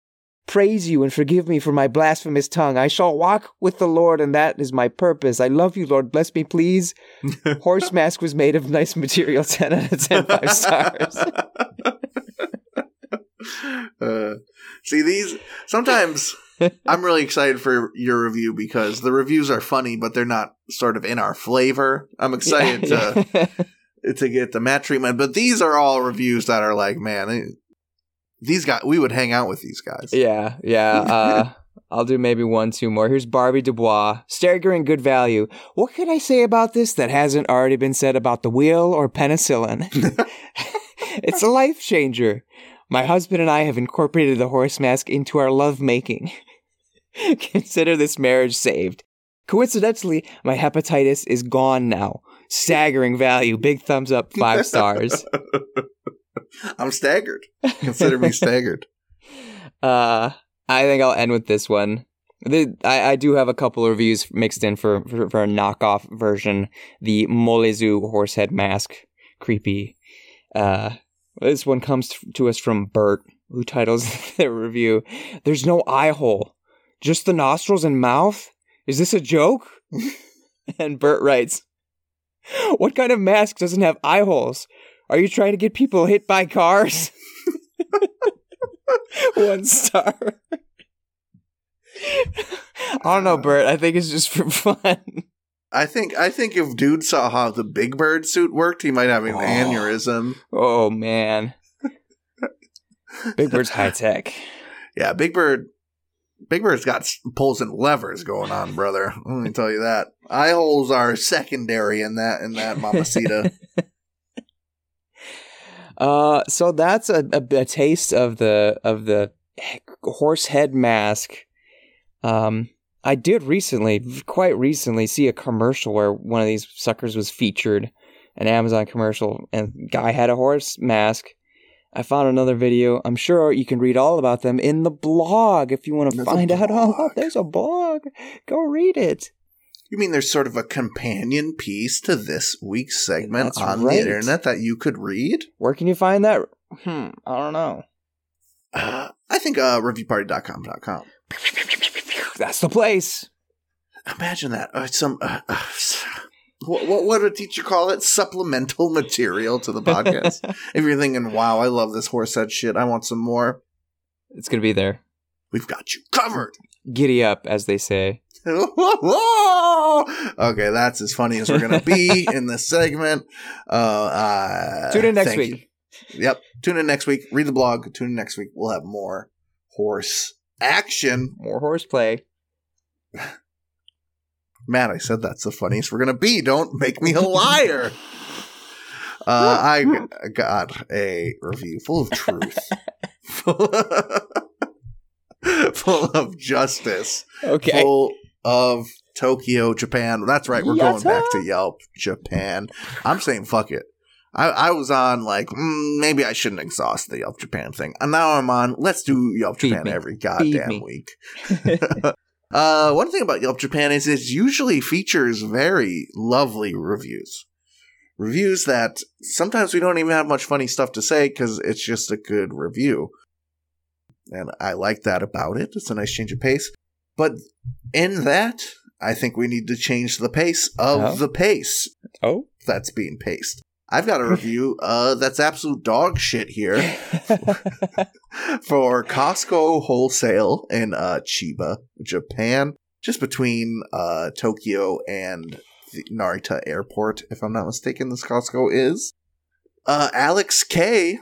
Praise you and forgive me for my blasphemous tongue. I shall walk with the Lord, and that is my purpose. I love you, Lord. Bless me, please. Horse mask was made of nice material. 10 out of 10, five stars. uh, see these sometimes I'm really excited for your review because the reviews are funny, but they're not sort of in our flavor. I'm excited to Yeah. to get the mat treatment, but these are all reviews that are like, man, these guys, we would hang out with these guys. Yeah, yeah. Uh, I'll do maybe one, two more. Here's Barbie Dubois, staggering good value. What can I say about this that hasn't already been said about the wheel or penicillin? it's a life changer. My husband and I have incorporated the horse mask into our lovemaking. Consider this marriage saved. Coincidentally, my hepatitis is gone now. Staggering value. Big thumbs up, five stars. I'm staggered. Consider me staggered. Uh, I think I'll end with this one. The, I, I do have a couple of reviews mixed in for, for, for a knockoff version. The Molezu horsehead mask. Creepy. Uh, this one comes to us from Bert, who titles their review, There's no eye hole, just the nostrils and mouth? Is this a joke? and Bert writes, What kind of mask doesn't have eye holes? Are you trying to get people hit by cars? One star. I don't know, Bert. I think it's just for fun. I think I think if dude saw how the Big Bird suit worked, he might have an Oh. aneurysm. Oh man. Big Bird's high tech. Yeah, Big Bird. Big Bird's got pulls and levers going on, brother. Let me tell you that. Eye holes are secondary in that in that mamacita. Uh, so that's a, a, a taste of the of the horse head mask. Um, I did recently, quite recently, see a commercial where one of these suckers was featured, an Amazon commercial, and guy had a horse mask. I found another video. I'm sure you can read all about them in the blog if you want to There's find out all about. There's a blog. Go read it. You mean there's sort of a companion piece to this week's segment That's on right. the internet that you could read? Where can you find that? Hmm, I don't know. Uh, I think uh, reviewparty.com.com. That's the place. Imagine that. Uh, some uh, uh, what, what what would a teacher call it? Supplemental material to the podcast. if you're thinking, "Wow, I love this horse head shit. I want some more." it's gonna be there. We've got you covered. Giddy up, as they say. okay, that's as funny as we're gonna be in this segment. Uh, uh, Tune in next thank you. week. Yep. Tune in next week. Read the blog. Tune in next week. We'll have more horse action. More horseplay. Matt, I said that's the funniest we're gonna be. Don't make me a liar. Uh, I g- got a review full of truth, full of justice, Okay. full of Tokyo, Japan. That's right. We're going back to Yelp, Japan. I'm saying fuck it. I, I was on like mm, maybe I shouldn't exhaust the Yelp Japan thing, and now I'm on. Let's do Yelp Feed Japan me. every goddamn week. Uh, one thing about Yelp Japan is it usually features very lovely reviews. Reviews that sometimes we don't even have much funny stuff to say because it's just a good review. And I like that about it. It's a nice change of pace. But in that, I think we need to change the pace of Oh. the pace oh. that's being paced. I've got a review uh, that's absolute dog shit here for Costco wholesale in uh, Chiba, Japan, just between uh, Tokyo and the Narita Airport, if I'm not mistaken. This Costco is. Uh, Alex K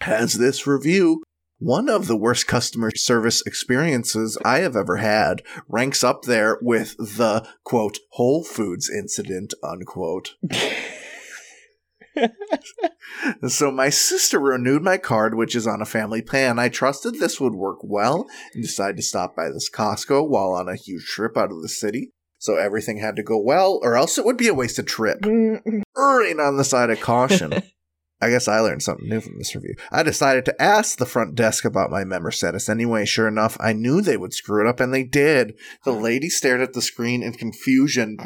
has this review. One of the worst customer service experiences I have ever had ranks up there with the quote Whole Foods incident unquote. So my sister renewed my card, which is on a family plan. I trusted this would work well and decided to stop by this Costco while on a huge trip out of the city. So everything had to go well, or else it would be a wasted trip. Erring on the side of caution. I guess I learned something new from this review. I decided to ask the front desk about my member status anyway. Sure enough, I knew they would screw it up, and they did. The lady stared at the screen in confusion,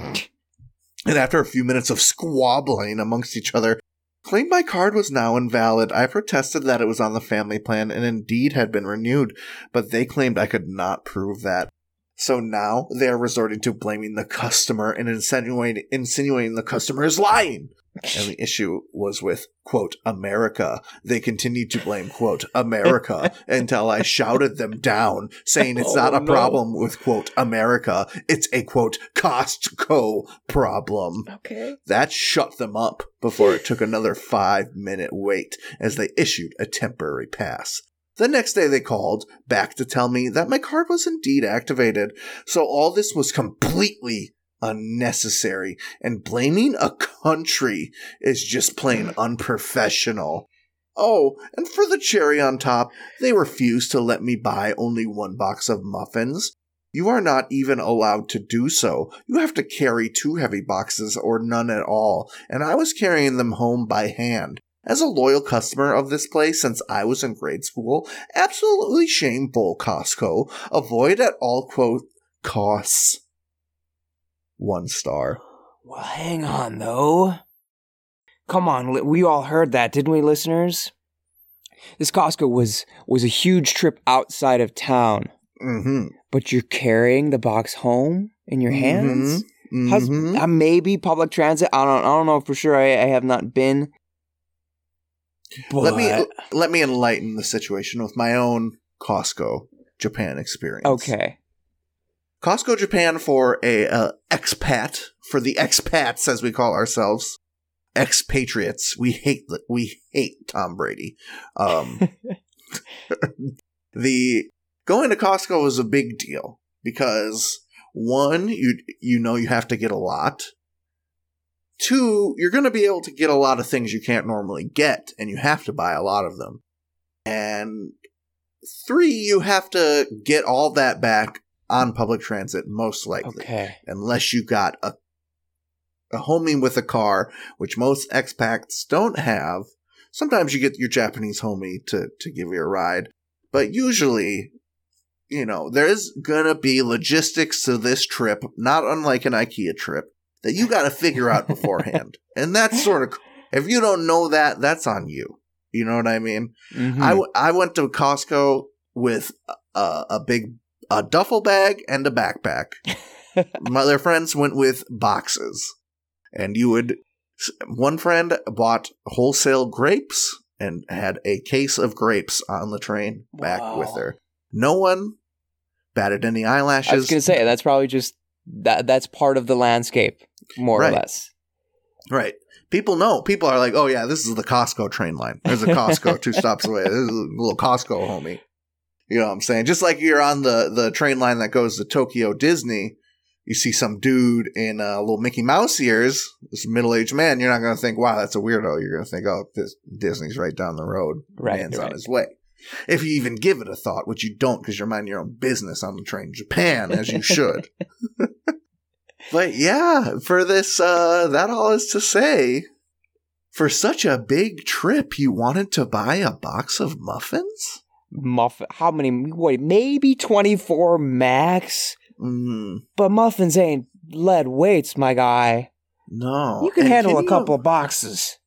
and after a few minutes of squabbling amongst each other, claimed my card was now invalid. I protested that it was on the family plan and indeed had been renewed, but they claimed I could not prove that. So now they are resorting to blaming the customer and insinuating, insinuating the customer is lying. And the issue was with, quote, America. They continued to blame, quote, America until I shouted them down, saying it's not Oh, a no. problem with, quote, America. It's a, quote, Costco problem. okay. That shut them up before it took another five minute wait as they issued a temporary pass. The next day they called back to tell me that my card was indeed activated, so all this was completely unnecessary, and blaming a country is just plain unprofessional. Oh, and for the cherry on top, they refused to let me buy only one box of muffins. You are not even allowed to do so. You have to carry two heavy boxes or none at all, and I was carrying them home by hand. As a loyal customer of this place since I was in grade school, absolutely shameful, Costco. Avoid at all quote costs. One star. Well, hang on though. Come on, we all heard that, didn't we, listeners? This Costco was was a huge trip outside of town, Mm-hmm. but you're carrying the box home in your hands. How's- Mhm. uh, maybe public transit. I don't. I don't know for sure. I, I have not been. But Let me let me enlighten the situation with my own Costco Japan experience. Okay. Costco Japan for a uh, expat for the expats as we call ourselves, expatriates. We hate we hate Tom Brady. Um, the going to Costco is a big deal because one, you you know you have to get a lot. Two, you're going to be able to get a lot of things you can't normally get, and you have to buy a lot of them. And three, you have to get all that back on public transit, most likely, Okay. unless you got a a homie with a car, which most expats don't have. Sometimes you get your Japanese homie to to give you a ride, but usually, you know, there's gonna be logistics to this trip, not unlike an IKEA trip, that you got to figure out beforehand, and that's sort of if you don't know that, that's on you. You know what I mean? Mhm. I, w- I went to Costco with a, a big a duffel bag and a backpack. My other friends went with boxes, and you would. One friend bought wholesale grapes and had a case of grapes on the train back Wow. with her. No one batted any eyelashes. I was gonna say that's probably just that. That's part of the landscape, more Right. or less. Right. People know. People are like, oh, yeah, this is the Costco train line. There's a Costco two stops away. This is a little Costco, homie. You know what I'm saying? Just like you're on the, the train line that goes to Tokyo Disney, you see some dude in uh, little Mickey Mouse ears, this middle aged man, you're not going to think, wow, that's a weirdo. You're going to think, oh, this, Disney's right down the road. Right, Man's on his way. If you even give it a thought, which you don't because you're minding your own business on the train to Japan, as you should. But yeah, for this, uh, that all is to say, for such a big trip, you wanted to buy a box of muffins? Muffin. How many? Wait, maybe twenty four max. Mm, But muffins ain't lead weights, my guy. no. You can And handle a you- couple of boxes.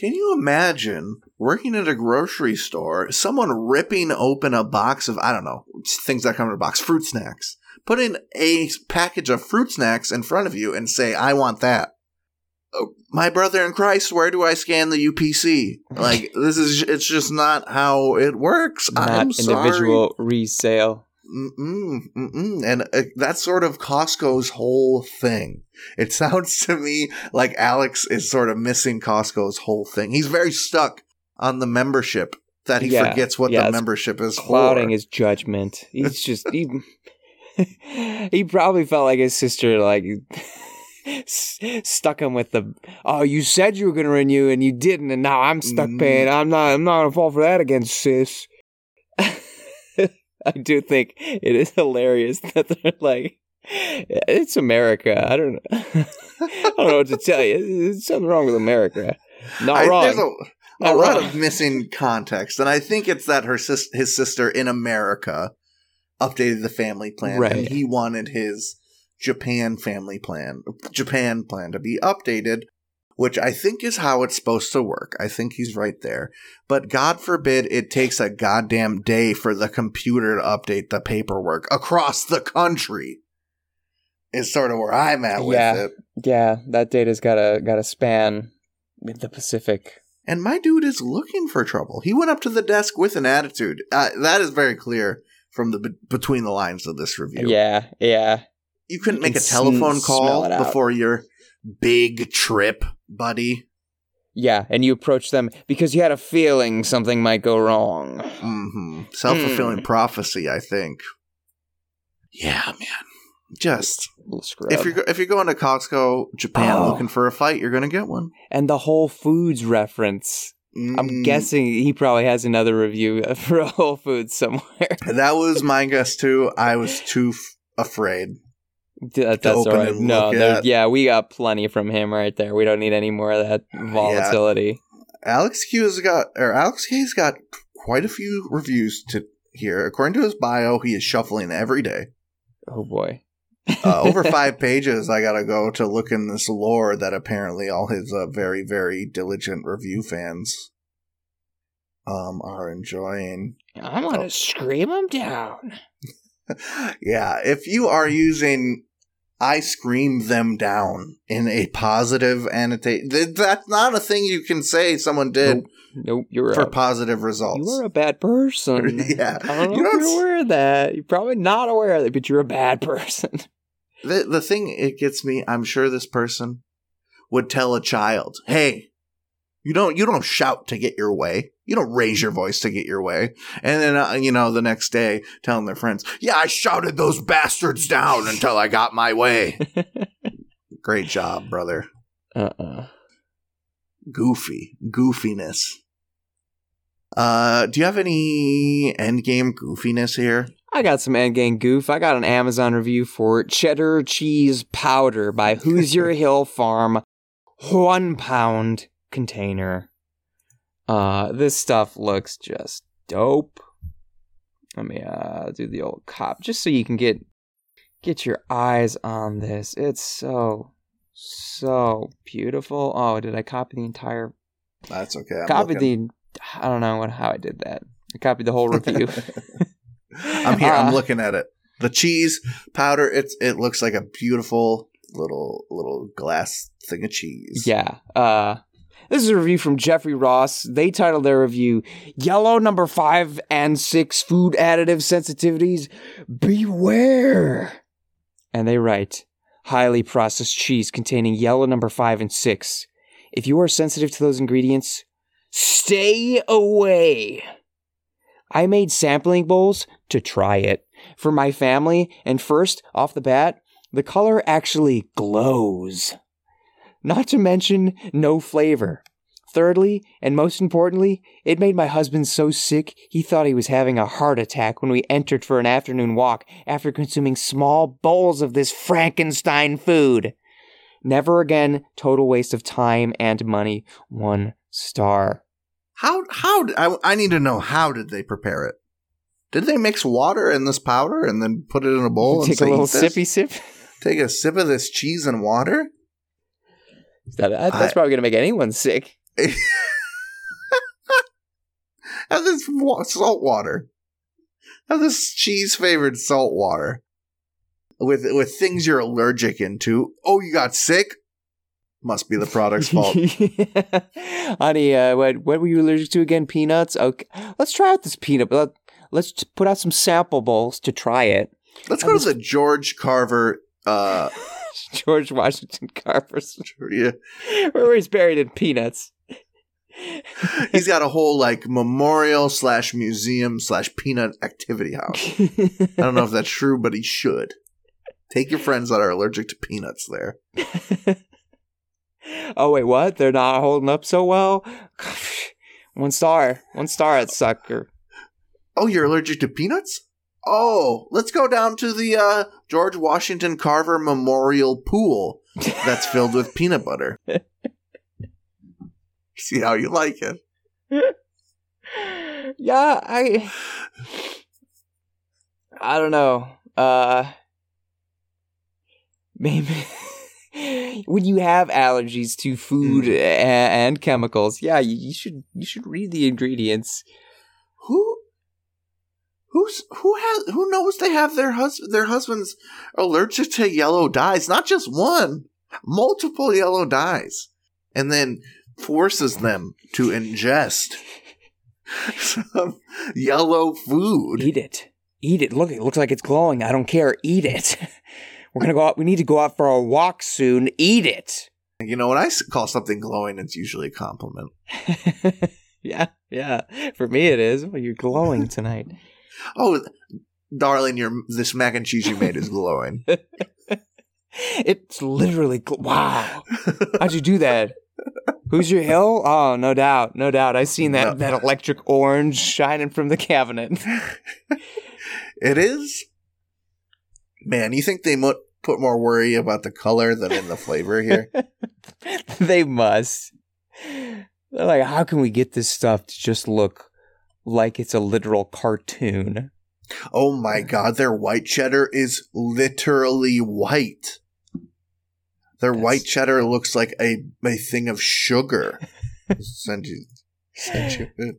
Can you imagine working at a grocery store, someone ripping open a box of, I don't know, things that come in a box, fruit snacks, putting a package of fruit snacks in front of you and say, I want that. My brother in Christ, where do I scan the UPC? Like, this is, it's just not how it works. Not I'm sorry. individual resale. Mm-mm, mm-mm. And uh, that's sort of Costco's whole thing. It sounds to me like Alex is sort of missing Costco's whole thing. He's very stuck on the membership that he Yeah, forgets what yeah, the membership is Clouding for. his judgment. He's just he. he probably felt like his sister like stuck him with the. Oh, you said you were going to renew and you didn't, and now I'm stuck Mm. paying. I'm not. I'm not going to fall for that again, sis. I do think it is hilarious that they're like, it's America. I don't know. I don't know what to tell you. There's something wrong with America. Not I- wrong. There's a, a Not lot of missing context, and I think it's that her sis- his sister in America updated the family plan, Right. and he wanted his Japan family plan, Japan plan to be updated, which I think is how it's supposed to work. I think he's right there, but God forbid it takes a goddamn day for the computer to update the paperwork across the country. Is sort of where I'm at with Yeah. it. Yeah, that data's gotta got a span with the Pacific. And my dude is looking for trouble. He went up to the desk with an attitude. Uh, that is very clear from the be- between the lines of this review. Yeah, yeah. You couldn't make a telephone call before your big trip, buddy. Yeah, and you approach them because you had a feeling something might go wrong. hmm Self fulfilling Mm. prophecy. I think. Yeah, man. Just if you're if you're going to Costco, Japan, Oh. looking for a fight, you're gonna get one. and the Whole Foods reference. I'm Mm, guessing he probably has another review for Whole Foods somewhere. that was my guess too. I was too f- afraid. That- that's all open right. and No, there- yeah, we got plenty from him right there. We don't need any more of that volatility. Alex Q has got, or Alex K's got quite a few reviews to here. According to his bio, he is shuffling every day. Oh boy. Uh, over five pages, I gotta go to look in this lore that apparently all his uh, very, very diligent review fans um, are enjoying. I'm gonna scream them down. yeah, if you are using I scream them down in a positive annotate, th- that's not a thing you can say someone did Nope. Nope, you're for a, positive results. you are a bad person. Yeah. I don't know You if you're aware of that. You're probably not aware of it, but you're a bad person. the the thing it gets me i'm sure this person would tell a child hey you don't you don't shout to get your way. You don't raise your voice to get your way. And then uh, you know the next day telling their friends yeah i shouted those bastards down until i got my way. Great job brother. Uh-uh. goofy goofiness. Uh do you have any endgame goofiness here? I got some endgame goof. I got an Amazon review for cheddar cheese powder by Hoosier Hill Farm, one pound container. Uh, this stuff looks just dope. Let me uh do the old cop just so you can get get your eyes on this. It's so so beautiful. Oh, did I copy the entire? that's okay I'm copied looking. the. I don't know what how I did that. I copied the whole review. I'm here. I'm Uh, looking at it. The cheese powder. It's it looks like a beautiful little little glass thing of cheese. Yeah. Uh this is a review from Jeffrey Ross. They titled their review Yellow Number 5 and 6 Food Additive Sensitivities Beware. And they write Highly processed cheese containing yellow number 5 and 6. If you are sensitive to those ingredients, stay away. I made sampling bowls to try it for my family, and first, off the bat, the color actually glows. Not to mention, no flavor. Thirdly, and most importantly, it made my husband so sick he thought he was having a heart attack when we entered for an afternoon walk after consuming small bowls of this Frankenstein food. Never again, total waste of time and money. One star. How how I need to know how did they prepare it? Did they mix water in this powder and then put it in a bowl and Take say, a little sippy sip. Take a sip of this cheese and water. That- that- that's I- probably going to make anyone sick. Have this salt water. Have this cheese flavored salt water. With with things you're allergic into. Oh, you got sick? Must be the product's fault. Honey, uh, what what were you allergic to again? Peanuts. Okay, let's try out this peanut. Let, let's put out some sample bowls to try it. Let's go to the George Carver. Uh, George Washington Carver's, yeah, where he's buried in peanuts. he's got a whole like memorial slash museum slash peanut activity house. I don't know if that's true, but he should. Take your friends that are allergic to peanuts there. oh wait, what? They're not holding up so well. One star. One star at sucker. Oh, you're allergic to peanuts? Oh, let's go down to the uh, George Washington Carver Memorial Pool that's filled with peanut butter. See how you like it. yeah, I I don't know. Uh maybe when you have allergies to food Mm. a- and chemicals, yeah, you, you should you should read the ingredients. Who who's who has who knows they have their hus- their husbands allergic to yellow dyes, not just one, multiple yellow dyes. And then forces them to ingest some yellow food. Eat it. Eat it. Look, it looks like it's glowing. I don't care. Eat it. We're gonna go out. We need to go out for a walk soon. Eat it. You know, when I call something glowing, it's usually a compliment. yeah, yeah. For me, it is. Oh, you're glowing tonight. Oh, darling, your this mac and cheese you made is glowing. It's literally gl- wow. How'd you do that? Who's your hill? Oh, no doubt, no doubt. I seen that No. that electric orange shining from the cabinet. it is. Man, you think they mu- put more worry about the color than in the flavor here? they must. They're like, how can we get this stuff to just look like it's a literal cartoon? Oh my god, their white cheddar is literally white. Their That's- white cheddar looks like a, a thing of sugar. send you, send you.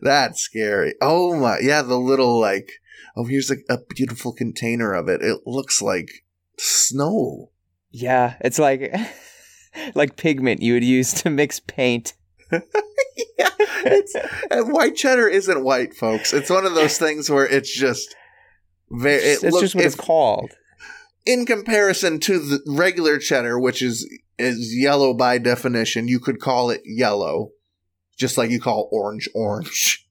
That's scary. Oh my, yeah, the little like, oh, here's a, a beautiful container of it. It looks like snow. Yeah, it's like like pigment you would use to mix paint. yeah, it's white cheddar isn't white, folks. It's one of those things where it's just very. It's, It it's look- just what if- it's called. in comparison to the regular cheddar, which is is yellow by definition, you could call it yellow, just like you call orange orange.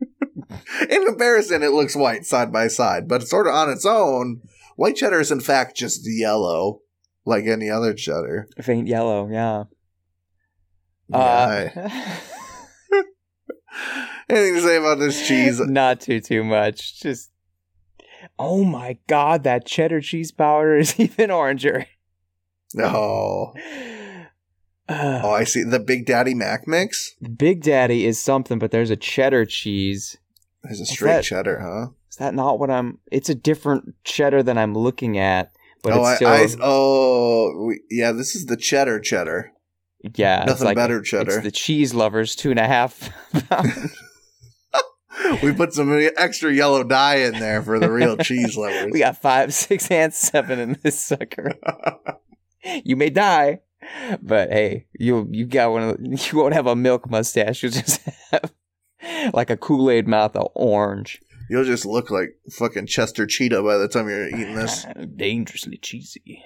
in comparison, it looks white side by side, but sort of on its own, white cheddar is in fact just yellow, like any other cheddar. Faint yellow, yeah. Yeah. Uh, Anything to say about this cheese? Not too too much. Just oh my god, that cheddar cheese powder is even oranger. No. Uh, Oh, I see. The Big Daddy Mac mix Big Daddy is something, but there's a cheddar cheese. is a straight that- cheddar, huh? Is that not what I'm? It's a different cheddar than I'm looking at, but oh, it's still I, I, oh, we, yeah. This is the cheddar cheddar. Yeah. it's nothing like better It's cheddar. the cheese lovers two and a half. we put some extra yellow dye in there for the real cheese lovers. we got five, six, and seven in this sucker. you may die, but hey, you you got one. Of the, you won't have a milk mustache. You'll just have like a Kool Aid mouth of orange. You'll just look like fucking Chester Cheetah by the time you're eating this. Dangerously cheesy.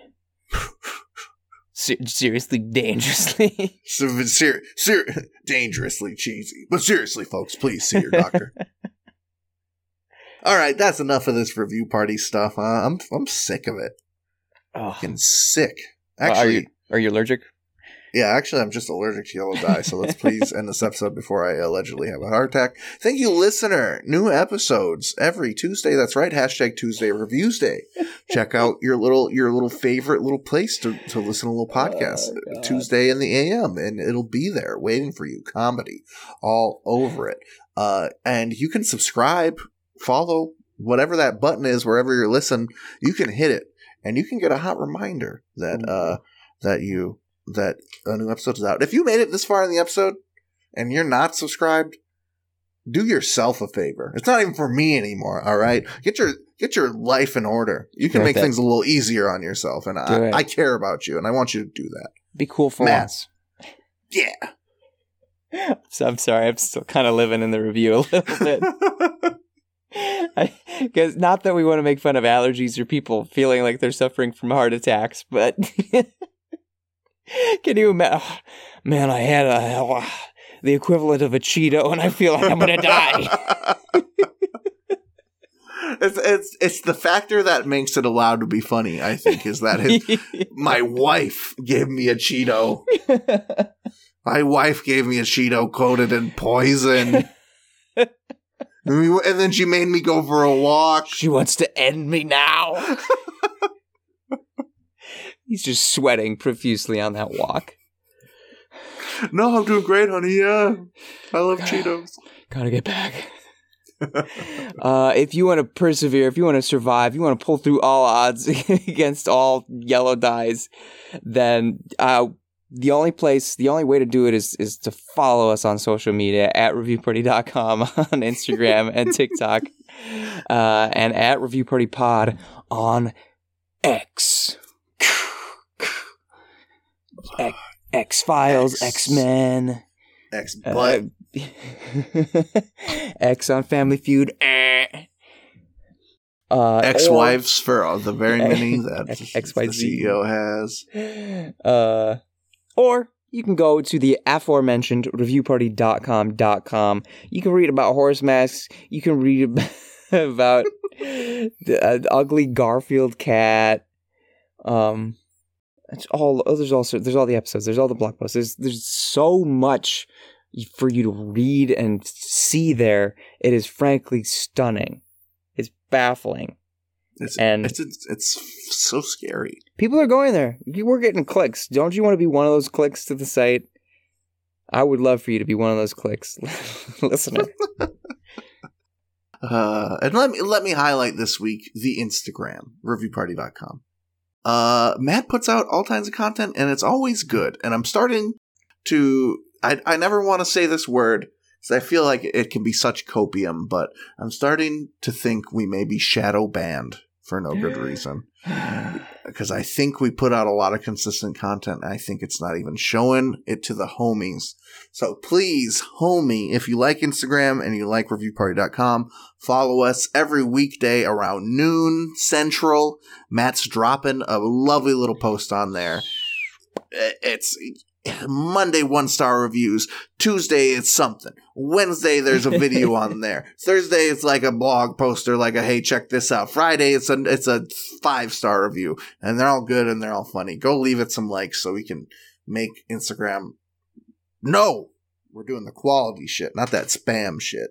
Se- seriously, dangerously. So, ser- ser- dangerously cheesy. But seriously, folks, please see your doctor. All right, that's enough of this review party stuff. Huh? I'm I'm sick of it. oh. Fucking sick. are Actually, you are you allergic? Yeah, actually, I'm just allergic to yellow dye. So let's please end this episode before I allegedly have a heart attack. Thank you, listener. New episodes every Tuesday. That's right. Hashtag Tuesday Reviews Day. Check out your little your little favorite little place to, to listen to a little podcast. Oh, Tuesday in the AM, and it'll be there waiting for you. Comedy all over it. Uh, and you can subscribe, follow whatever that button is wherever you're listening. You can hit it, and you can get a hot reminder that uh that you that a new episode is out. If you made it this far in the episode and you're not subscribed, do yourself a favor. It's not even for me anymore. All right, get your get your life in order. You can make things a little easier on yourself, and I. I care about you, and I want you to do that. Be cool for Matt. once. Yeah. So I'm sorry, I'm still kind of living in the review a little bit. Because not that we want to make fun of allergies or people feeling like they're suffering from heart attacks, but can you imagine? man, I had a the equivalent of a Cheeto, and I feel like I'm gonna die. It's it's it's the factor that makes it allowed to be funny. I think is that his, my wife gave me a Cheeto. My wife gave me a Cheeto coated in poison. and then she made me go for a walk. she wants to end me now. He's just sweating profusely on that walk. No, I'm doing great, honey. Yeah. I love Cheetos. Gotta get back. Uh, if you want to persevere, if you want to survive, you want to pull through all odds against all yellow dyes, then uh, the only place, the only way to do it is is to follow us on social media at reviewparty.com on Instagram and TikTok, uh, and at reviewpartypod on X. X Files, X. Men, X Men. Ex Uh, butt. X on Family Feud. eh. Uh, Ex wives for all the very many that the CEO has. or- Uh, or you can go to the aforementioned reviewparty.com.com. You can read about horse masks. You can read about the uh, ugly Garfield cat. Um, it's all. Oh, there's also there's all the episodes. There's all the blog posts. There's there's so much for you to read and see there. It is frankly stunning. It's baffling. It's, And- it's, it's it's so scary. People are going there. You were getting clicks. Don't you want to be one of those clicks to the site? I would love for you to be one of those clicks, listener. Uh, and let me let me highlight this week the Instagram reviewparty.com. Uh, Matt puts out all kinds of content, and it's always good. And I'm starting to. I I never want to say this word because I feel like it can be such copium, but I'm starting to think we may be shadow banned for no good reason. Because I think we put out a lot of consistent content. And I think it's not even showing it to the homies. So please, homie, if you like Instagram and you like reviewparty.com, follow us every weekday around noon central. Matt's dropping a lovely little post on there. It's Monday one star reviews. Tuesday it's something. Wednesday there's a video on there. Thursday it's like a blog poster, like a hey check this out. Friday it's a it's a five star review, and they're all good and they're all funny. Go leave it some likes so we can make Instagram. No, we're doing the quality shit, not that spam shit.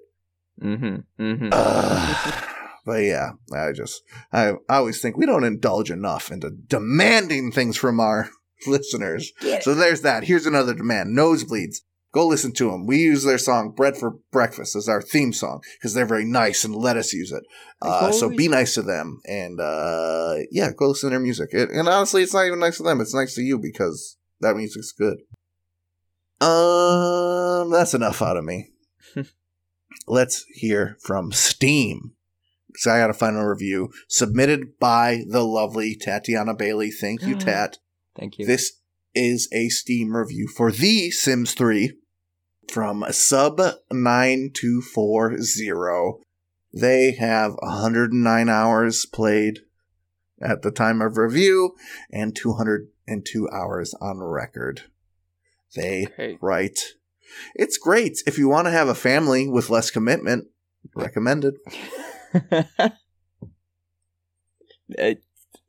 Mm-hmm. Mm-hmm. Ugh. but yeah, I just I, I always think we don't indulge enough into demanding things from our listeners. So there's that. Here's another demand. Nosebleeds. Go listen to them. We use their song "Bread for Breakfast" as our theme song because they're very nice and let us use it. Uh, so be nice to them and uh, yeah, go listen to their music. It, and honestly, it's not even nice to them. It's nice to you because that music's good. Um, that's enough out of me. Let's hear from Steam. Because I got to find a review submitted by the lovely Tatiana Bailey. Thank you, Tat. Thank you. This is a Steam review for The Sims 3 from Sub 9240. They have 109 hours played at the time of review and 202 hours on record. They Great. write, It's great if you want to have a family with less commitment. Recommended.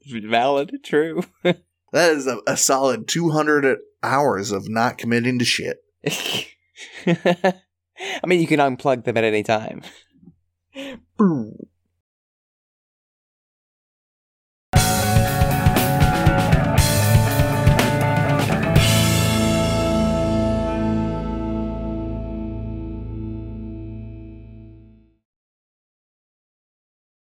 Valid, true. That is a, a solid 200 hours of not committing to shit. I mean, you can unplug them at any time. Boom.